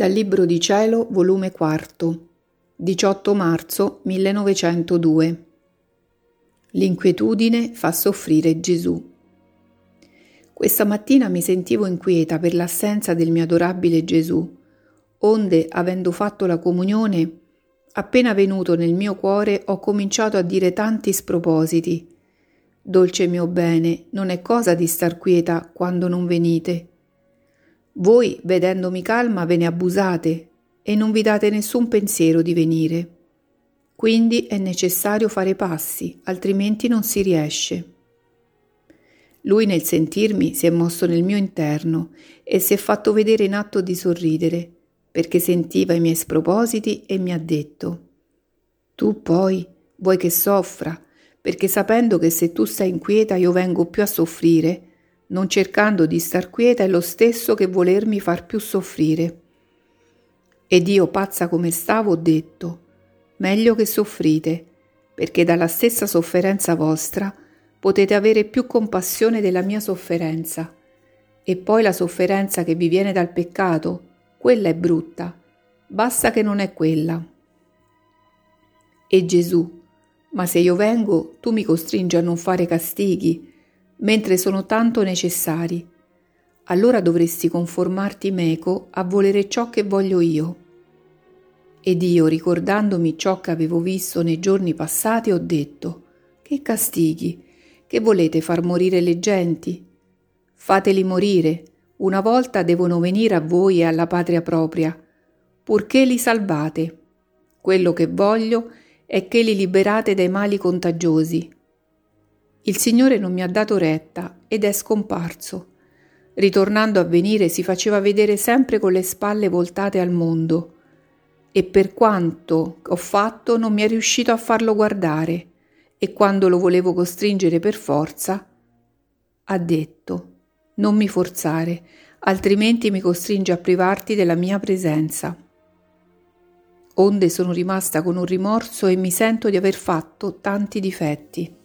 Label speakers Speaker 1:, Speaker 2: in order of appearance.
Speaker 1: Dal Libro di Cielo, volume 4, 18 marzo 1902. L'inquietudine fa soffrire Gesù. Questa mattina mi sentivo inquieta per l'assenza del mio adorabile Gesù, onde, avendo fatto la comunione, appena venuto nel mio cuore ho cominciato a dire tanti spropositi. Dolce mio bene, non è cosa di star quieta quando non venite voi, vedendomi calma, ve ne abusate e non vi date nessun pensiero di venire. Quindi è necessario fare passi, altrimenti non si riesce. Lui nel sentirmi si è mosso nel mio interno e si è fatto vedere in atto di sorridere, perché sentiva i miei spropositi e mi ha detto Tu poi vuoi che soffra, perché sapendo che se tu stai inquieta io vengo più a soffrire, non cercando di star quieta è lo stesso che volermi far più soffrire. Ed io, pazza come stavo, ho detto, meglio che soffrite, perché dalla stessa sofferenza vostra potete avere più compassione della mia sofferenza. E poi la sofferenza che vi viene dal peccato, quella è brutta, basta che non è quella. E Gesù, ma se io vengo, tu mi costringi a non fare castighi, mentre sono tanto necessari. Allora dovresti conformarti meco a volere ciò che voglio io. Ed io, ricordandomi ciò che avevo visto nei giorni passati, ho detto, che castighi, che volete far morire le genti? Fateli morire, una volta devono venire a voi e alla patria propria, purché li salvate. Quello che voglio è che li liberate dai mali contagiosi, il Signore non mi ha dato retta ed è scomparso. Ritornando a venire si faceva vedere sempre con le spalle voltate al mondo e per quanto ho fatto non mi è riuscito a farlo guardare e quando lo volevo costringere per forza ha detto non mi forzare, altrimenti mi costringe a privarti della mia presenza. Onde sono rimasta con un rimorso e mi sento di aver fatto tanti difetti.